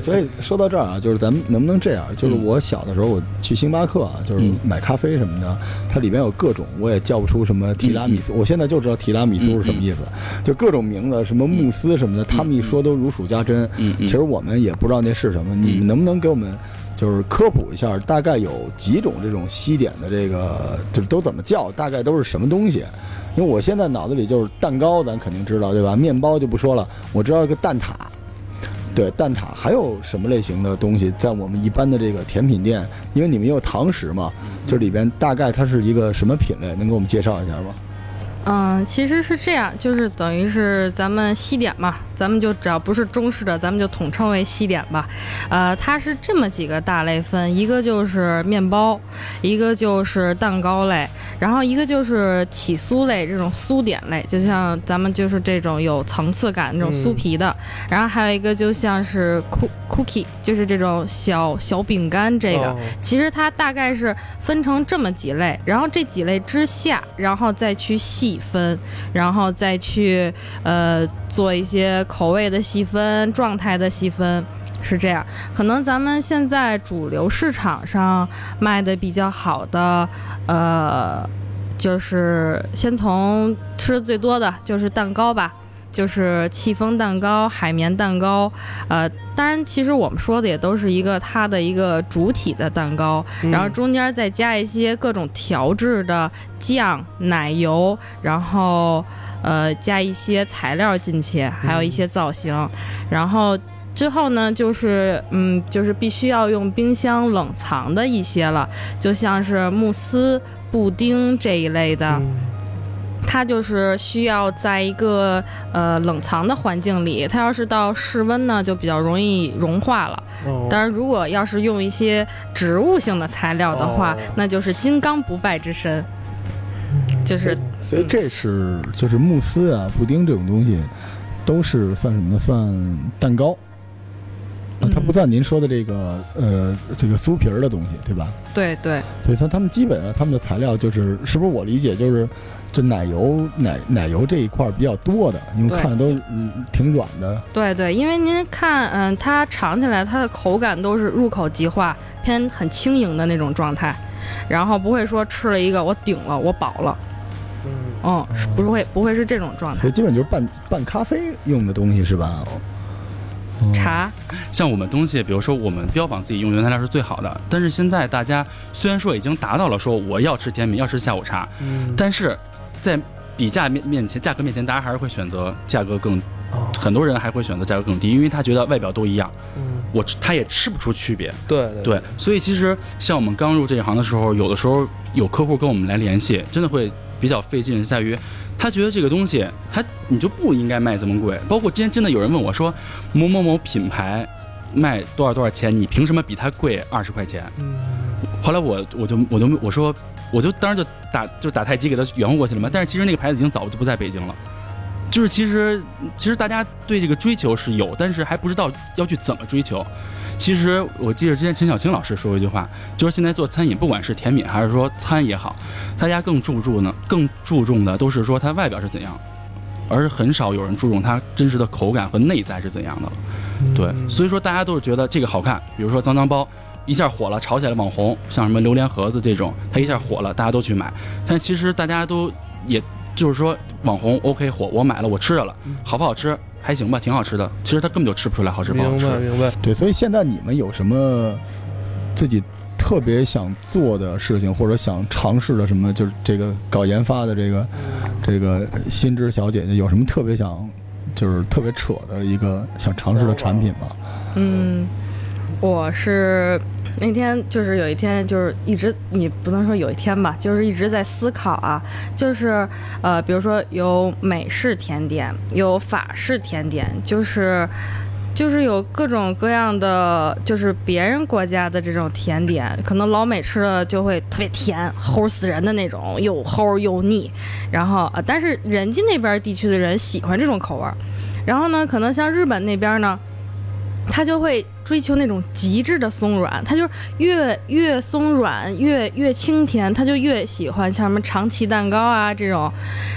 所以说到这儿啊，就是咱们能不能这样？就是我小的时候，我去星巴克啊，就是嗯买咖啡什么的，它里边有各种，我也叫不出什么提拉米苏，我现在就知道提拉米苏是什么意思，就各种名字，什么慕斯什么的，他们一说都如数家珍。其实我们也不知道那是什么，你们能不能给我们就是科普一下，大概有几种这种西点的这个，就是都怎么叫，大概都是什么东西？因为我现在脑子里就是蛋糕，咱肯定知道对吧？面包就不说了，我知道一个蛋挞。对蛋挞还有什么类型的东西，在我们一般的这个甜品店，因为你们也有堂食嘛，就里边大概它是一个什么品类，能给我们介绍一下吗？嗯，其实是这样，就是等于是咱们西点嘛，咱们就只要不是中式的，咱们就统称为西点吧。呃，它是这么几个大类分，一个就是面包，一个就是蛋糕类，然后一个就是起酥类这种酥点类，就像咱们就是这种有层次感那种酥皮的，然后还有一个就像是 cook cookie，就是这种小小饼干这个。哦其实它大概是分成这么几类，然后这几类之下，然后再去细分，然后再去呃做一些口味的细分、状态的细分。是这样，可能咱们现在主流市场上卖的比较好的，呃，就是先从吃的最多的就是蛋糕吧，就是戚风蛋糕、海绵蛋糕，呃，当然其实我们说的也都是一个它的一个主体的蛋糕，嗯然后中间再加一些各种调制的酱、奶油，然后呃加一些材料进去，还有一些造型，然后。之后呢，就是嗯，就是必须要用冰箱冷藏的一些了，就像是慕斯、布丁这一类的。嗯它就是需要在一个呃冷藏的环境里，它要是到室温呢，就比较容易融化了。哦当然，如果要是用一些植物性的材料的话，哦那就是金刚不败之身，就是所以这是就是慕斯啊、布丁这种东西，都是算什么呢？算蛋糕。啊，它不算您说的这个呃这个酥皮儿的东西，对吧？对对所以它他们基本上他们的材料就是，是不是我理解就是，这奶油奶奶油这一块儿比较多的，因为看着都嗯挺软的。对对，因为您看，嗯，它尝起来它的口感都是入口即化，偏很轻盈的那种状态，然后不会说吃了一个我顶了，我饱了，嗯嗯，是不会不会是这种状态所以。基本就是拌拌咖啡用的东西是吧？哦茶，像我们东西，比如说我们标榜自己用原材料是最好的，但是现在大家虽然说已经达到了说我要吃甜品，要吃下午茶，嗯但是在比价面面前，价格面前，大家还是会选择价格更，哦很多人还会选择价格更低，因为他觉得外表都一样，嗯我吃他也吃不出区别。对对对，所以其实像我们刚入这一行的时候，有的时候有客户跟我们来联系，真的会比较费劲，在于他觉得这个东西，他你就不应该卖这么贵。包括之前真的有人问我说，某某某品牌卖多少多少钱，你凭什么比它贵二十块钱？嗯后来我我就我就我说，我就当时就打就打太极给他圆乎过去了嘛。但是其实那个牌子已经早就不在北京了。就是其实其实大家对这个追求是有，但是还不知道要去怎么追求。其实我记得之前陈小青老师说过一句话，就是现在做餐饮，不管是甜品还是说餐也好，大家更注重呢，更注重的都是说它外表是怎样，而很少有人注重它真实的口感和内在是怎样的了。对，所以说大家都是觉得这个好看，比如说脏脏包一下火了，炒起来网红，像什么榴莲盒子这种，它一下火了，大家都去买。但其实大家都也就是说网红 OK 火，我买了，我吃着了，好不好吃？还行吧，挺好吃的。其实他根本就吃不出来好吃不好吃。明白明白。对，所以现在你们有什么自己特别想做的事情，或者想尝试的什么？就是这个搞研发的这个这个新知小姐姐有什么特别想，就是特别扯的一个想尝试的产品吗？嗯，我是那天就是有一天就是一直你不能说有一天吧，就是一直在思考啊，就是呃，比如说有美式甜点，有法式甜点，就是。就是有各种各样的，就是别人国家的这种甜点，可能老美吃了就会特别甜，齁死人的那种，又齁又腻。然后啊、但是人家那边地区的人喜欢这种口味儿。然后呢，可能像日本那边呢，他就会追求那种极致的松软，他就越越松软越越清甜，他就越喜欢像什么长崎蛋糕啊这种。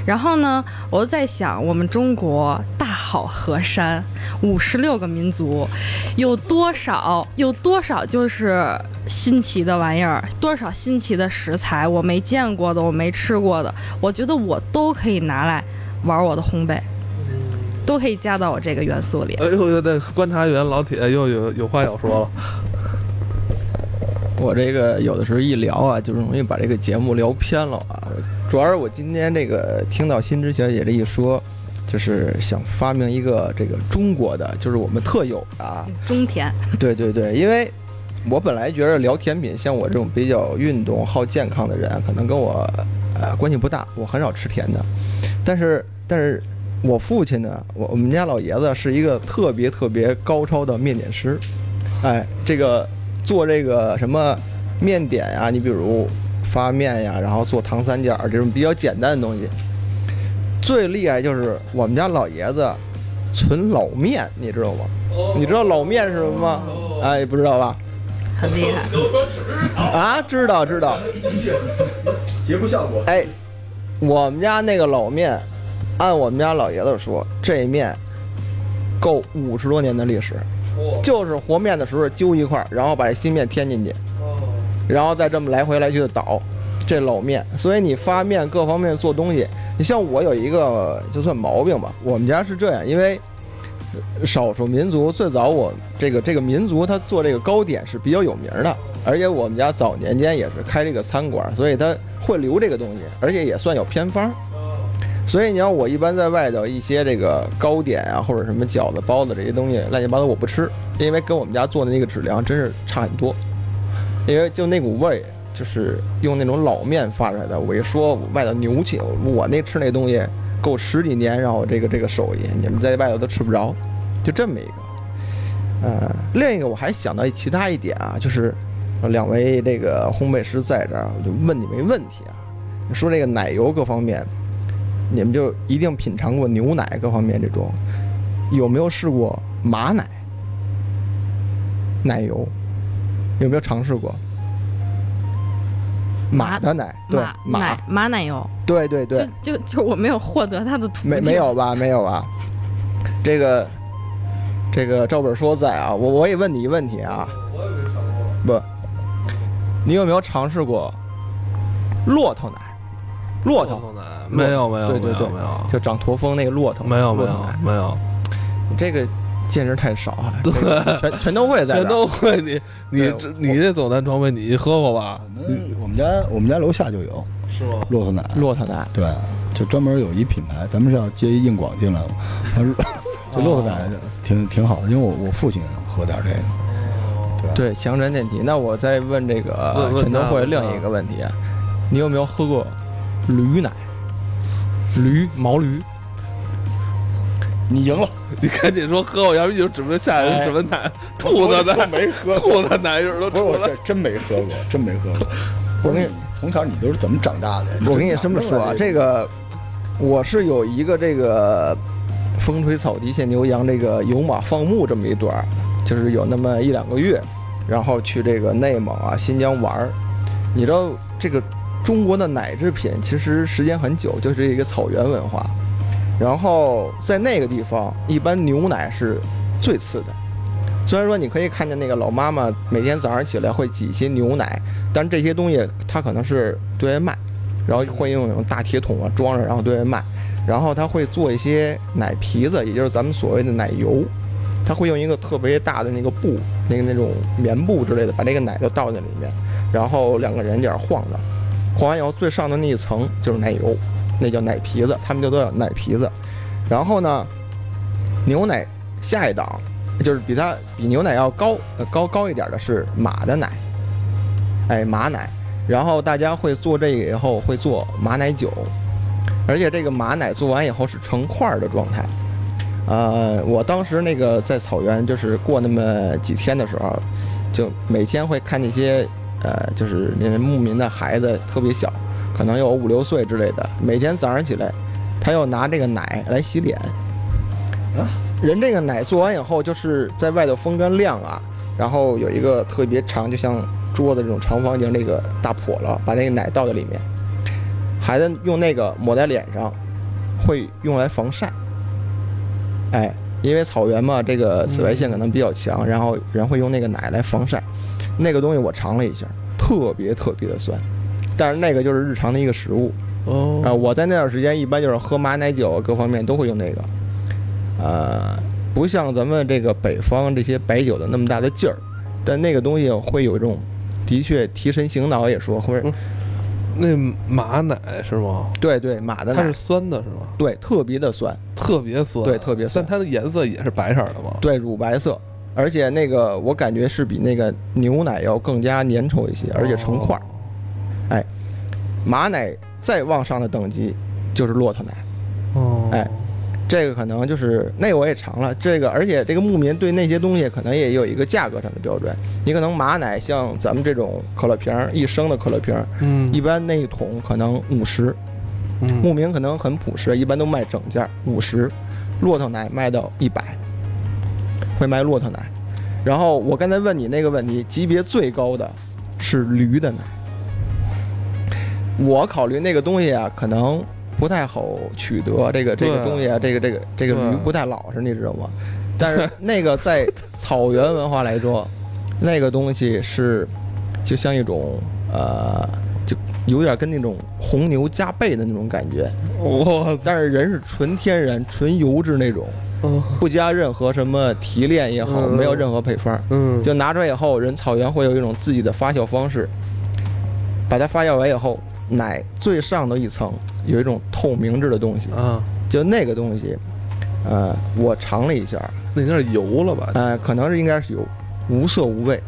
然后呢，我就在想，我们中国大好河山，五十六个民族，有多少有多少就是新奇的玩意儿，多少新奇的食材，我没见过的，我没吃过的，我觉得我都可以拿来玩我的烘焙。都可以加到我这个元素里。哎呦，对观察员老铁又有有话要说了。我这个有的时候一聊啊，就容易把这个节目聊偏了啊。主要是我今天这个听到新知小姐这一说，就是想发明一个这个中国的，就是我们特有的啊。中甜。对对对，因为我本来觉得聊甜品，像我这种比较运动、好健康的人，可能跟我呃关系不大，我很少吃甜的。但是但是。我父亲呢，我我们家老爷子是一个特别特别高超的面点师，哎，这个做这个什么面点呀，你比如发面呀，然后做糖三角这种比较简单的东西，最厉害就是我们家老爷子存老面，你知道吗？你知道老面是什么吗？哎，不知道吧？很厉害啊！知道知道，节目效果。哎，我们家那个老面。按我们家老爷子说，这面够五十多年的历史，就是和面的时候揪一块，然后把这新面添进去，然后再这么来回来去的倒，这老面。所以你发面各方面做东西，你像我有一个就算毛病吧，我们家是这样，因为少数民族最早我这个这个民族他做这个糕点是比较有名的，而且我们家早年间也是开这个餐馆，所以他会留这个东西，而且也算有偏方。所以你要我一般在外头一些这个糕点啊，或者什么饺子、包子这些东西乱七八糟我不吃，因为跟我们家做的那个质量真是差很多。因为就那股味，就是用那种老面发出来的。我一说外头牛气，我那吃那东西够十几年，让我这个这个手艺，你们在外头都吃不着，就这么一个。呃，另一个我还想到其他一点啊，就是两位这个烘焙师在这儿，我就问你们一个问题啊，说这个奶油各方面。你们就一定品尝过牛奶各方面这种，有没有试过马奶奶油？有没有尝试过马的奶？对，马马奶油。对对对，就就就我没有获得它的途径。没没有吧？没有吧？这个这个赵本说在啊，我我也问你一个问题啊。我也没尝过。不，你有没有尝试过骆驼奶？骆驼。奶。没有没有对对对。没有，就长驼峰那个骆驼没有没有没有，你这个见识太少啊！对，全全都会在全都会你你你这走南装备你喝过吧？我们家我们家楼下就有，是吗？骆驼奶，骆驼奶，对，就专门有一品牌，咱们是要接一硬广进来吗？这骆驼奶挺挺好的，因为我我父亲喝点这个，对，强身健体。那我再问这个全都会另一个问题，你有没有喝过驴奶？驴毛驴，你赢了，你赶紧说喝我，要不你就指不定下一个什么奶，兔子奶没喝，兔子奶味儿都出来，真没喝过，真没喝过。我跟你从小你都是怎么长大的？我跟你这么说啊，这个我是有一个这个风吹草低见牛羊，这个有马放牧这么一段，就是有那么一两个月，然后去这个内蒙啊、新疆玩儿，你知道这个。中国的奶制品其实时间很久，就是一个草原文化。然后在那个地方，一般牛奶是最次的。虽然说你可以看见那个老妈妈每天早上起来会挤一些牛奶，但这些东西它可能是对外卖，然后会用那种大铁桶啊装着，然后对外卖。然后他会做一些奶皮子，也就是咱们所谓的奶油。他会用一个特别大的那个布，那个那种棉布之类的，把这个奶都倒在里面，然后两个人这样晃荡。晃完以后，最上的那一层就是奶油，那叫奶皮子，他们就都叫奶皮子。然后呢，牛奶下一档，就是比它比牛奶要高高高一点的是马的奶，哎，马奶。然后大家会做这个以后会做马奶酒，而且这个马奶做完以后是成块的状态。呃，我当时那个在草原就是过那么几天的时候，就每天会看那些。呃，就是那牧民的孩子特别小，可能有五六岁之类的。每天早上起来，他要拿这个奶来洗脸。啊，人这个奶做完以后，就是在外头风干晾啊，然后有一个特别长，就像桌子这种长方形那个大笸箩，把那个奶倒在里面，孩子用那个抹在脸上，会用来防晒。哎，因为草原嘛，这个紫外线可能比较强，然后人会用那个奶来防晒。那个东西我尝了一下，特别特别的酸，但是那个就是日常的一个食物。哦。啊，我在那段时间一般就是喝马奶酒，各方面都会用那个，呃，不像咱们这个北方这些白酒的那么大的劲儿，但那个东西会有一种，的确提神醒脑也说，或者嗯。那马奶是吗？对对马的奶。它是，酸的是吗？对特别的酸，特别酸，对特别酸。但它的颜色也是白色的吗？对乳白色，而且那个我感觉是比那个牛奶要更加粘稠一些，而且成块儿。马奶再往上的等级就是骆驼奶。哦，哎这个可能就是那个我也尝了，这个而且这个牧民对那些东西可能也有一个价格上的标准。你可能马奶像咱们这种可乐瓶儿，一升的可乐瓶儿，嗯，一般那一桶可能五十，嗯牧民可能很朴实，一般都卖整件五十，骆驼奶卖到一百，会卖骆驼奶。然后我刚才问你那个问题，级别最高的是驴的奶。我考虑那个东西啊，可能不太好取得。这个这个东西啊，这个这个这个驴不太老实，你知道吗？但是那个在草原文化来说，那个东西是就像一种呃，就有点跟那种红牛加倍的那种感觉。哇但是人是纯天然、纯油脂那种，操，不加任何什么提炼也好，嗯。没有任何配方，嗯，就拿出来以后，人草原会有一种自己的发酵方式，把它发酵完以后，奶最上头一层有一种透明质的东西，啊，就那个东西，呃，我尝了一下，那有点油了吧？呃，可能是应该是有无色无味，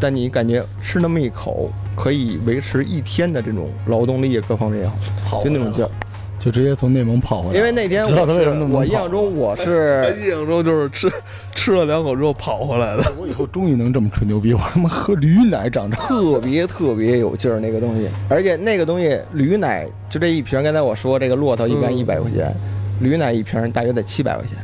但你感觉吃那么一口，可以维持一天的这种劳动力各方面也好，就那种劲儿。就直接从内蒙跑回来。因为那天我我印象中我他是印象中就是吃吃了两口之后跑回来的。我以后终于能这么吹牛逼，我他妈喝驴奶长大。特别特别有劲儿那个东西，而且那个东西驴奶就这一瓶，刚才我说这个骆驼一般嗯一百块钱，驴奶一瓶大约得七百块钱，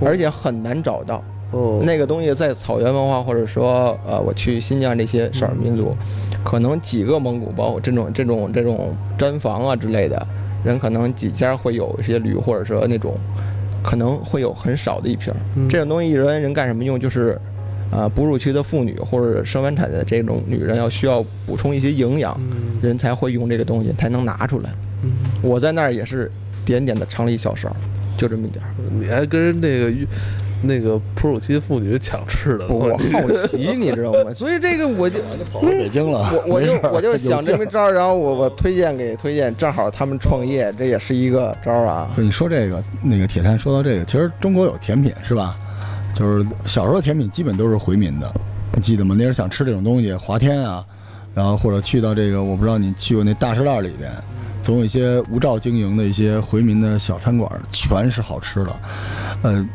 而且很难找到。哦，那个东西在草原文化，或者说呃，我去新疆这些少数民族，可能几个蒙古包这种这种这种毡房啊之类的人，可能几家会有一些驴，或者说那种可能会有很少的一瓶儿。嗯这种东西一般人干什么用？就是啊、哺乳期的妇女或者生完产的这种女人要需要补充一些营养，嗯人才会用这个东西，才能拿出来。嗯，我在那儿也是点点的尝了一小勺，就这么一点儿。你还跟人那个那个哺乳期妇女抢吃的，不，我好奇，你知道吗？所以这个我就 跑回北京了，我我就我就想这么一招儿，然后我我推荐给推荐，正好他们创业，这也是一个招儿啊。就你说这个，那个铁探说到这个，其实中国有甜品是吧？就是小时候的甜品基本都是回民的，你记得吗？那时候想吃这种东西，华天啊，然后或者去到这个，我不知道你去过那大石栏里边，总有一些无照经营的一些回民的小餐馆，全是好吃的。呃，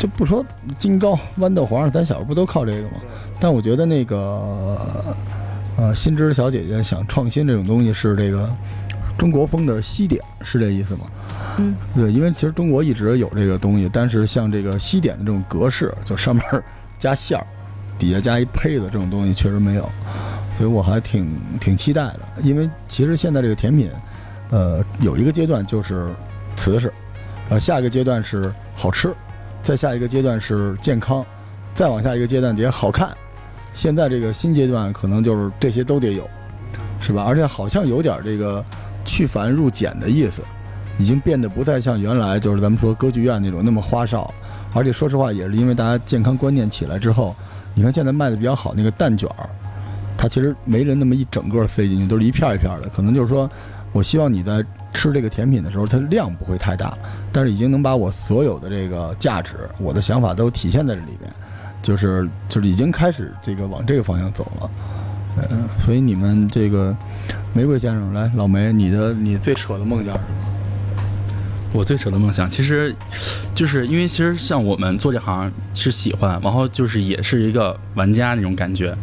就不说金糕、豌豆黄，咱小时候不都靠这个吗？但我觉得那个呃，新知小姐姐想创新这种东西是这个中国风的西点，是这意思吗？嗯，对，因为其实中国一直有这个东西，但是像这个西点的这种格式，就上面加馅儿，底下加一胚子这种东西确实没有，所以我还挺挺期待的。因为其实现在这个甜品，呃，有一个阶段就是瓷实，呃，下一个阶段是好吃，再下一个阶段是健康，再往下一个阶段得好看。现在这个新阶段可能就是这些都得有，是吧？而且好像有点这个去繁入简的意思。已经变得不再像原来就是咱们说歌剧院那种那么花哨，而且说实话也是因为大家健康观念起来之后，你看现在卖的比较好那个蛋卷儿，它其实没人那么一整个塞进去，都是一片一片的，可能就是说我希望你在吃这个甜品的时候，它量不会太大，但是已经能把我所有的这个价值、我的想法都体现在这里边，就是就是已经开始这个往这个方向走了。嗯，所以你们这个玫瑰先生来，老梅，你的你最扯的梦想是什么？我最扯的梦想，其实就是因为其实像我们做这行是喜欢，然后就是也是一个玩家那种感觉，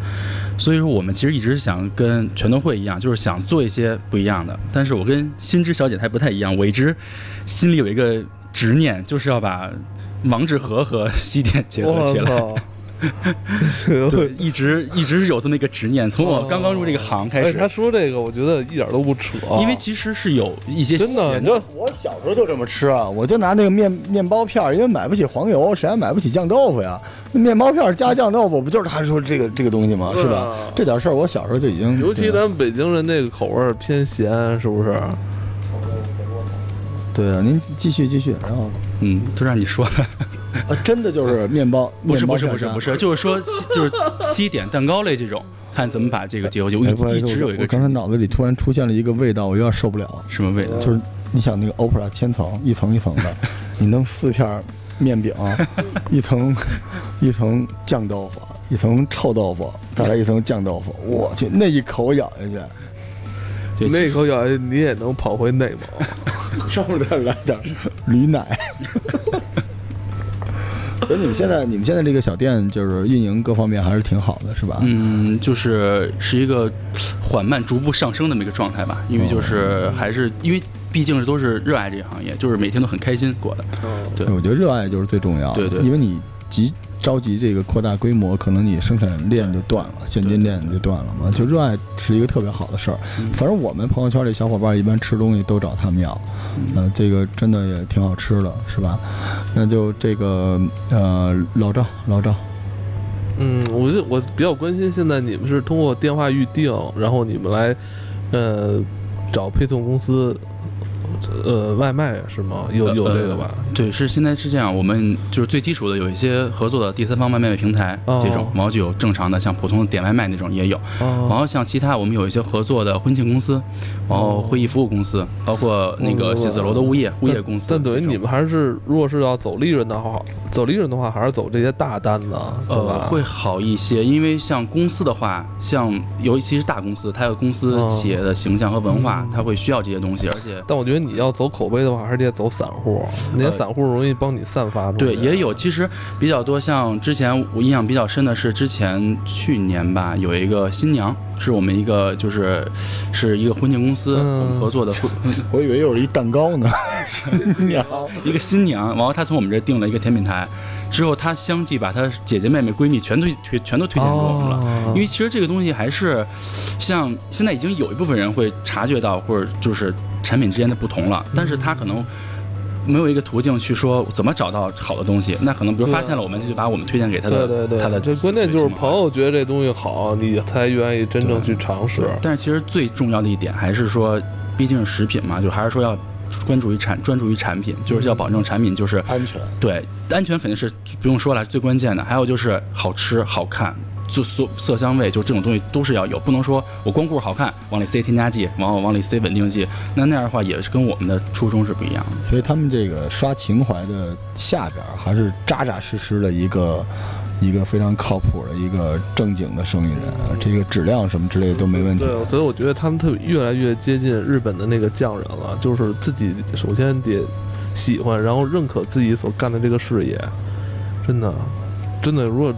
所以说我们其实一直想跟全都会一样，就是想做一些不一样的。但是我跟新知小姐她不太一样，我一直心里有一个执念，就是要把王致和和西点结合起来。对，一直一直是有这么一个执念，从我刚刚入这个行开始，他，说这个，我觉得一点都不扯，因为其实是有一些真的，我小时候就这么吃啊，我就拿那个面面包片，因为买不起黄油，谁还买不起酱豆腐呀？面包片加酱豆腐，不就是他说这个这个东西吗？是吧？啊这点事儿我小时候就已经，尤其咱们北京人那个口味偏咸，是不是？对啊，您继续继续，然后嗯，都让你说了，啊，真的就是面包，不是不是不是不是，就是说西 就是西点蛋糕类这种，看怎么把这个结合起来。我一直有一个我我刚才脑子里突然出现了一个味道，我有点受不了。什么味道？就是你想那个 opera 千层，一层一层的，你弄四片面饼，一层一层酱豆腐，一层臭豆腐，再来一层酱豆腐，我去，那一口咬下去，对那口咬下去，你也能跑回内蒙。上面再来点驴奶。所以你们现在，你们现在这个小店就是运营各方面还是挺好的，是吧？嗯，就是是一个缓慢逐步上升的那么一个状态吧，因为就是还是因为毕竟是都是热爱这个行业，就是每天都很开心过的。对我觉得热爱就是最重要的，对对。因为你急着急这个扩大规模，可能你生产链就断了，现金链就断了嘛。就热爱是一个特别好的事儿。嗯反正我们朋友圈里小伙伴一般吃东西都找他们要，嗯、这个真的也挺好吃的，是吧？那就这个呃，老赵，老赵，嗯，我就我比较关心，现在你们是通过电话预定，然后你们来，呃，找配送公司，呃，外卖是吗？有有这个吧？对，是现在是这样，我们就是最基础的有一些合作的第三方外卖平台、哦这种，然后就有正常的像普通的点外卖那种也有，然哦，后像其他我们有一些合作的婚庆公司，然后会议服务公司，包括那个写字楼的物业物业公司。但等于你们还是，如果是要走利润的话，走利润的话，还是走这些大单子，对呃吧？会好一些，因为像公司的话，像尤其是大公司，它有公司哦企业的形象和文化，嗯它会需要这些东西，而且但我觉得你要走口碑的话，还是得走散户，那些呃散户容易帮你散发。对，也有。其实比较多，像之前我印象比较深的是，之前去年吧，有一个新娘，是我们一个就是是一个婚庆公司、嗯我们合作的婚我以为又是一蛋糕呢。新娘，一个新娘，然后她从我们这订了一个甜品台，之后她相继把她姐姐妹妹闺蜜全推推全都推荐给我们了。哦因为其实这个东西还是，像现在已经有一部分人会察觉到，或者就是产品之间的不同了，但是她可能没有一个途径去说怎么找到好的东西，那可能比如发现了我们，就把我们推荐给他的对对对，他的这关键就是朋朋友觉得这东西好，你才愿意真正去尝试。但是其实最重要的一点还是说，毕竟是食品嘛，就还是说要关注于产专注于产品，就是要保证产品就是安全。对安全肯定是不用说了，最关键的。还有就是好吃好看，就色色香味，就这种东西都是要有，不能说我光顾着好看，往里塞添加剂，往往里塞稳定剂，那那样的话也是跟我们的初衷是不一样的。所以他们这个刷情怀的下边还是扎扎实实的一个一个非常靠谱的一个正经的生意人，这个质量什么之类的都没问题。对，所以我觉得他们特别越来越接近日本的那个匠人了，就是自己首先得喜欢，然后认可自己所干的这个事业，真的，真的，如果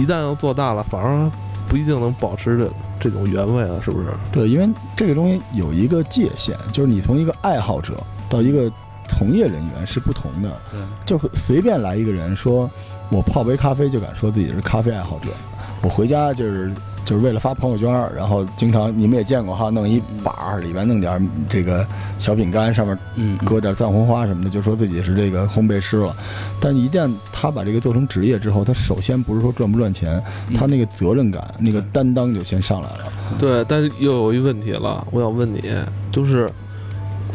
一旦要做大了，反而不一定能保持着这种原味了，是不是？对，因为这个东西有一个界限，就是你从一个爱好者到一个从业人员是不同的。对，就是随便来一个人说，我泡杯咖啡就敢说自己是咖啡爱好者，我回家就是就是为了发朋友圈，然后经常你们也见过哈，弄一板儿里边弄点这个小饼干，上面嗯，搁点藏红花什么的，就说自己是这个烘焙师了。但一旦他把这个做成职业之后，他首先不是说赚不赚钱，他那个责任感、那个担当就先上来了。对，但是又有一问题了，我想问你，就是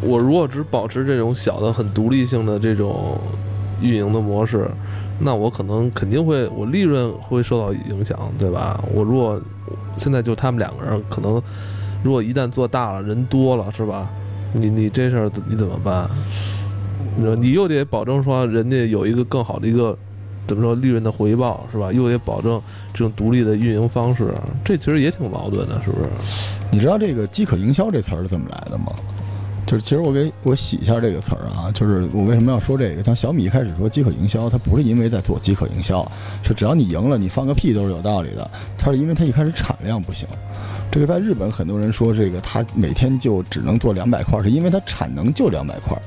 我如果只保持这种小的、很独立性的这种运营的模式，那我可能肯定会，我利润会受到影响，对吧？我如果现在就他们两个人，可能如果一旦做大了，人多了，是吧？你你这事儿你怎么办？你说你又得保证说人家有一个更好的一个怎么说利润的回报，是吧？又得保证这种独立的运营方式，这其实也挺矛盾的，是不是？你知道这个饥渴营销这词儿是怎么来的吗？就是其实我给我洗一下这个词儿啊，就是我为什么要说这个？像小米一开始说饥渴营销，它不是因为在做饥渴营销，是只要你赢了，你放个屁都是有道理的。它是因为它一开始产量不行。这个在日本很多人说这个它每天就只能做两百块，是因为它产能就两百块。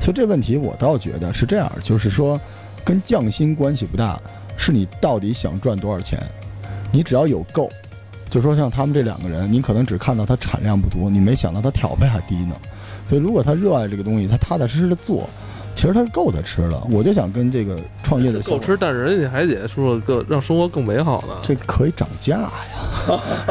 所以这问题我倒觉得是这样，就是说，跟匠心关系不大，是你到底想赚多少钱。你只要有够，就说像他们这两个人，你可能只看到他产量不多，你没想到他挑配还低呢。所以如果他热爱这个东西，他踏踏实实的做，其实他是够他吃了。我就想跟这个创业的够吃，但是人家还得说更让生活更美好呢。这可以涨价呀！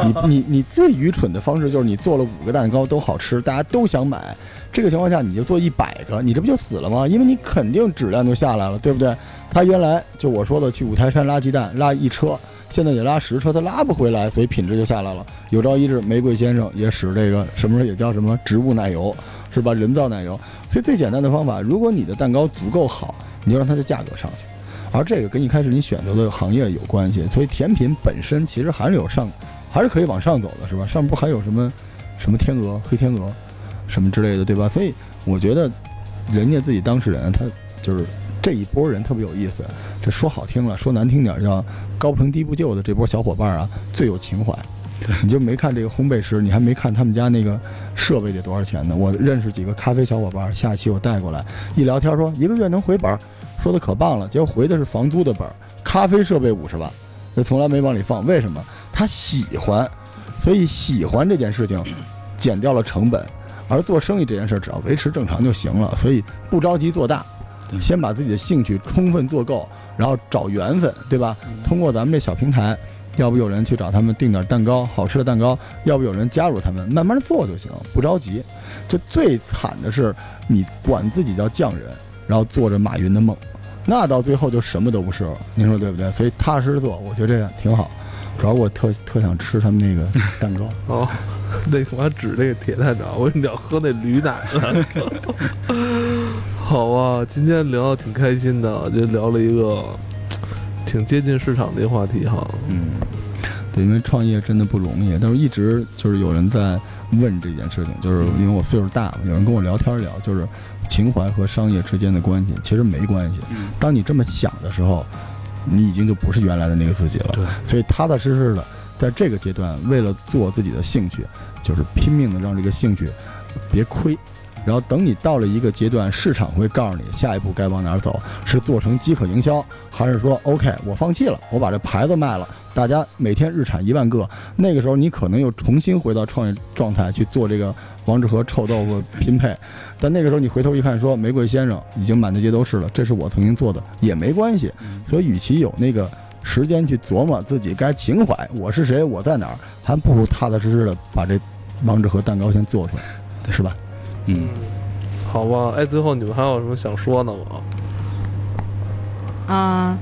你你你最愚蠢的方式就是你做了五个蛋糕都好吃，大家都想买。这个情况下你就做一百个，你这不就死了吗？因为你肯定质量就下来了，对不对？他原来就我说的去五台山拉鸡蛋拉一车，现在得拉十车，他拉不回来，所以品质就下来了。有朝一日，玫瑰先生也使这个什么时候也叫什么植物奶油，是吧？人造奶油。所以最简单的方法，如果你的蛋糕足够好，你就让它的价格上去。而这个跟一开始你选择的行业有关系，所以甜品本身其实还是有上，还是可以往上走的，是吧？上不还有什么什么天鹅、黑天鹅什么之类的，对吧？所以我觉得人家自己当事人他就是这一波人特别有意思。这说好听了，说难听点叫高不成低不就的这波小伙伴啊，最有情怀。你就没看这个烘焙师，你还没看他们家那个设备得多少钱呢？我认识几个咖啡小伙伴，下期我带过来，一聊天说一个月能回本儿，说的可棒了。结果回的是房租的本儿，咖啡设备五十万，那从来没往里放。为什么？他喜欢，所以喜欢这件事情，减掉了成本。而做生意这件事儿，只要维持正常就行了。所以不着急做大，先把自己的兴趣充分做够，然后找缘分，对吧？通过咱们这小平台，要不有人去找他们订点蛋糕，好吃的蛋糕；要不有人加入他们，慢慢做就行，不着急。就最惨的是，你管自己叫匠人，然后做着马云的梦，那到最后就什么都不是了。您说对不对？所以踏实做，我觉得这样挺好。主要我特特想吃他们那个蛋糕。哦，那我还指那个铁蛋糕，我你要喝那驴奶呢。好啊，今天聊得挺开心的，就聊了一个挺接近市场的一个话题哈。嗯，对，因为创业真的不容易，但是一直就是有人在问这件事情，就是因为我岁数大嘛，有人跟我聊天聊，就是情怀和商业之间的关系，其实没关系。嗯当你这么想的时候，你已经就不是原来的那个自己了。对，所以踏踏实实的，在这个阶段，为了做自己的兴趣，就是拼命的让这个兴趣别亏。然后等你到了一个阶段，市场会告诉你下一步该往哪走，是做成饥渴营销，还是说 OK 我放弃了，我把这牌子卖了，大家每天日产一万个，那个时候你可能又重新回到创业状态去做这个王致和臭豆腐拼配，但那个时候你回头一看，说玫瑰先生已经满大街都是了，这是我曾经做的，也没关系。所以，与其有那个时间去琢磨自己该情怀，我是谁，我在哪儿，还不如踏踏实实的把这王致和蛋糕先做出来，是吧？嗯，好吧，哎，最后你们还有什么想说的吗？啊、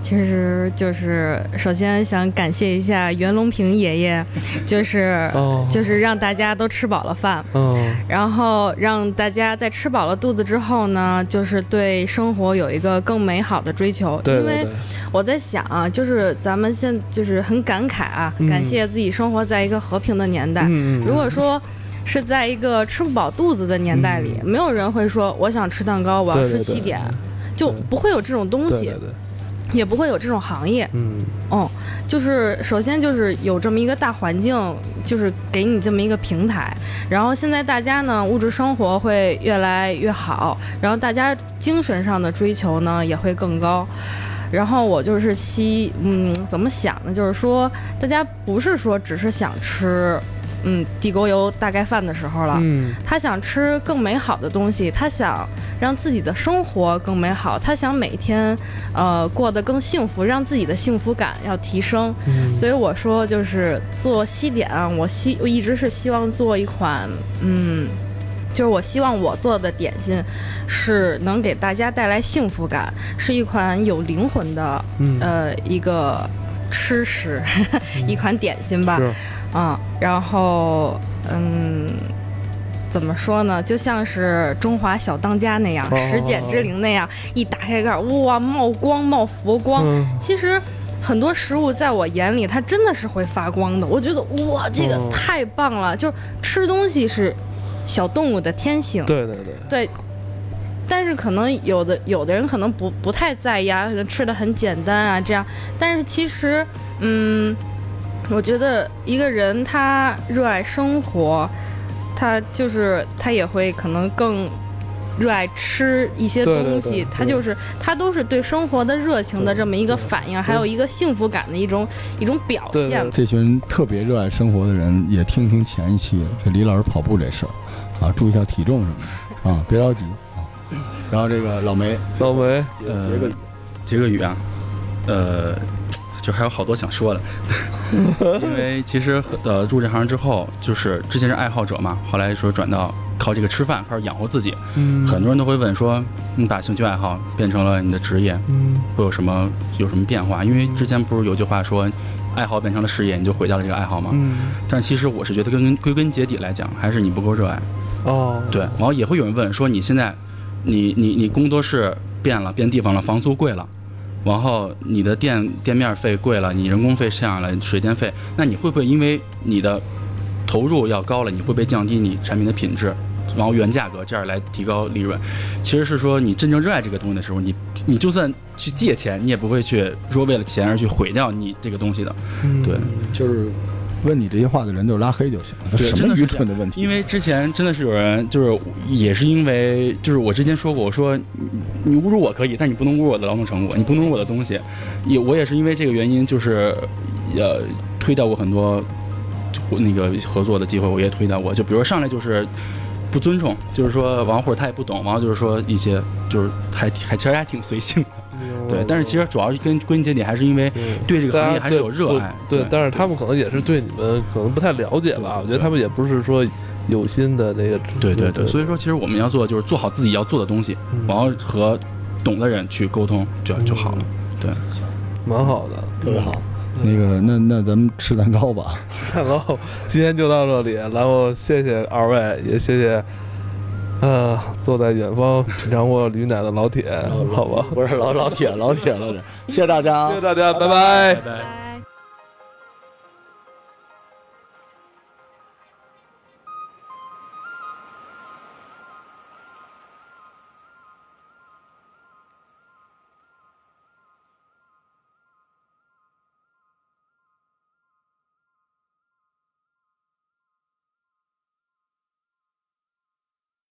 其实就是首先想感谢一下袁隆平爷爷，就是、哦，就是让大家都吃饱了饭，嗯然后让大家在吃饱了肚子之后呢，就是对生活有一个更美好的追求。因为对对对，我在想啊，就是咱们现就是很感慨啊，嗯感谢自己生活在一个和平的年代。嗯，嗯如果说是在一个吃不饱肚子的年代里，没有人会说我想吃蛋糕，我要吃西点，就不会有这种东西，也不会有这种行业。嗯哦，就是首先就是有这么一个大环境，就是给你这么一个平台。然后现在大家呢，物质生活会越来越好，然后大家精神上的追求呢也会更高。然后我就是希，嗯，怎么想呢？就是说，大家不是说只是想吃，嗯，地沟油大盖饭的时候了，嗯。他想吃更美好的东西，他想让自己的生活更美好，他想每天呃过得更幸福，让自己的幸福感要提升。嗯，所以我说，就是做西点啊，我希我一直是希望做一款，嗯，就是我希望我做的点心是能给大家带来幸福感，是一款有灵魂的嗯。呃一个吃食，一款点心吧。是啊，然后嗯，怎么说呢？就像是中华小当家那样，哦十简之灵那样，一打开盖，哇，冒光冒佛光。嗯其实很多食物在我眼里，它真的是会发光的。我觉得哇，这个哦太棒了！就是吃东西是小动物的天性，对对对，对。但是可能有的有的人可能不不太在意啊，可能吃的很简单啊，这样。但是其实，嗯，我觉得一个人他热爱生活，他就是他也会可能更热爱吃一些东西，对他就是他都是对生活的热情的这么一个反应，还有一个幸福感的一种一种表对现。这群特别热爱生活的人也听听前一期这李老师跑步这事儿啊，注意一下体重什么的啊，别着急啊。然后这个老梅老梅，呃结个结个语啊，呃，就还有好多想说的，因为其实呃入这行之后，就是之前是爱好者嘛，后来说转到靠这个吃饭，开始养活自己。嗯很多人都会问说，你把兴趣爱好变成了你的职业，嗯会有什么有什么变化？因为之前不是有句话说，爱好变成了事业，你就毁掉了这个爱好吗？嗯但其实我是觉得根根归根结底来讲，还是你不够热爱。哦，对，然后也会有人问说，你现在，你你你工作室变了，变地方了，房租贵了，然后你的店店面费贵了，你人工费下来，水电费，那你会不会因为你的投入要高了，你会不会降低你产品的品质？然后原价格这样来提高利润，其实是说你真正热爱这个东西的时候，你你就算去借钱，你也不会去说为了钱而去毁掉你这个东西的。对就是问你这些话的人就拉黑就行了，这对什么愚真的是蠢的问题？因为之前真的是有人，就是也是因为，就是我之前说过，我说你你侮辱我可以，但你不能侮辱我的劳动成果，你不能侮辱我的东西。也我也是因为这个原因，就是呃推掉过很多那个合作的机会，我也推掉过。就比如说上来就是不尊重，就是说王或者他也不懂，完了就是说一些就是还还其实还挺随性的，对。但是其实主要是跟归根结底还是因为对这个行业还是有热爱，对，但是他们可能也是对你们可能不太了解吧？我觉得他们也不是说有心的那个。对对对，所以说其实我们要做的就是做好自己要做的东西，嗯然后和懂的人去沟通就就好了。对，蛮好的，特别好。那个，那那咱们吃蛋糕吧。吃蛋糕今天就到这里，然后谢谢二位，也谢谢，呃，坐在远方品尝过驴奶的老铁，好吧，不是老老铁，老铁，老铁，谢谢大家啊。谢谢大家，拜拜。拜拜。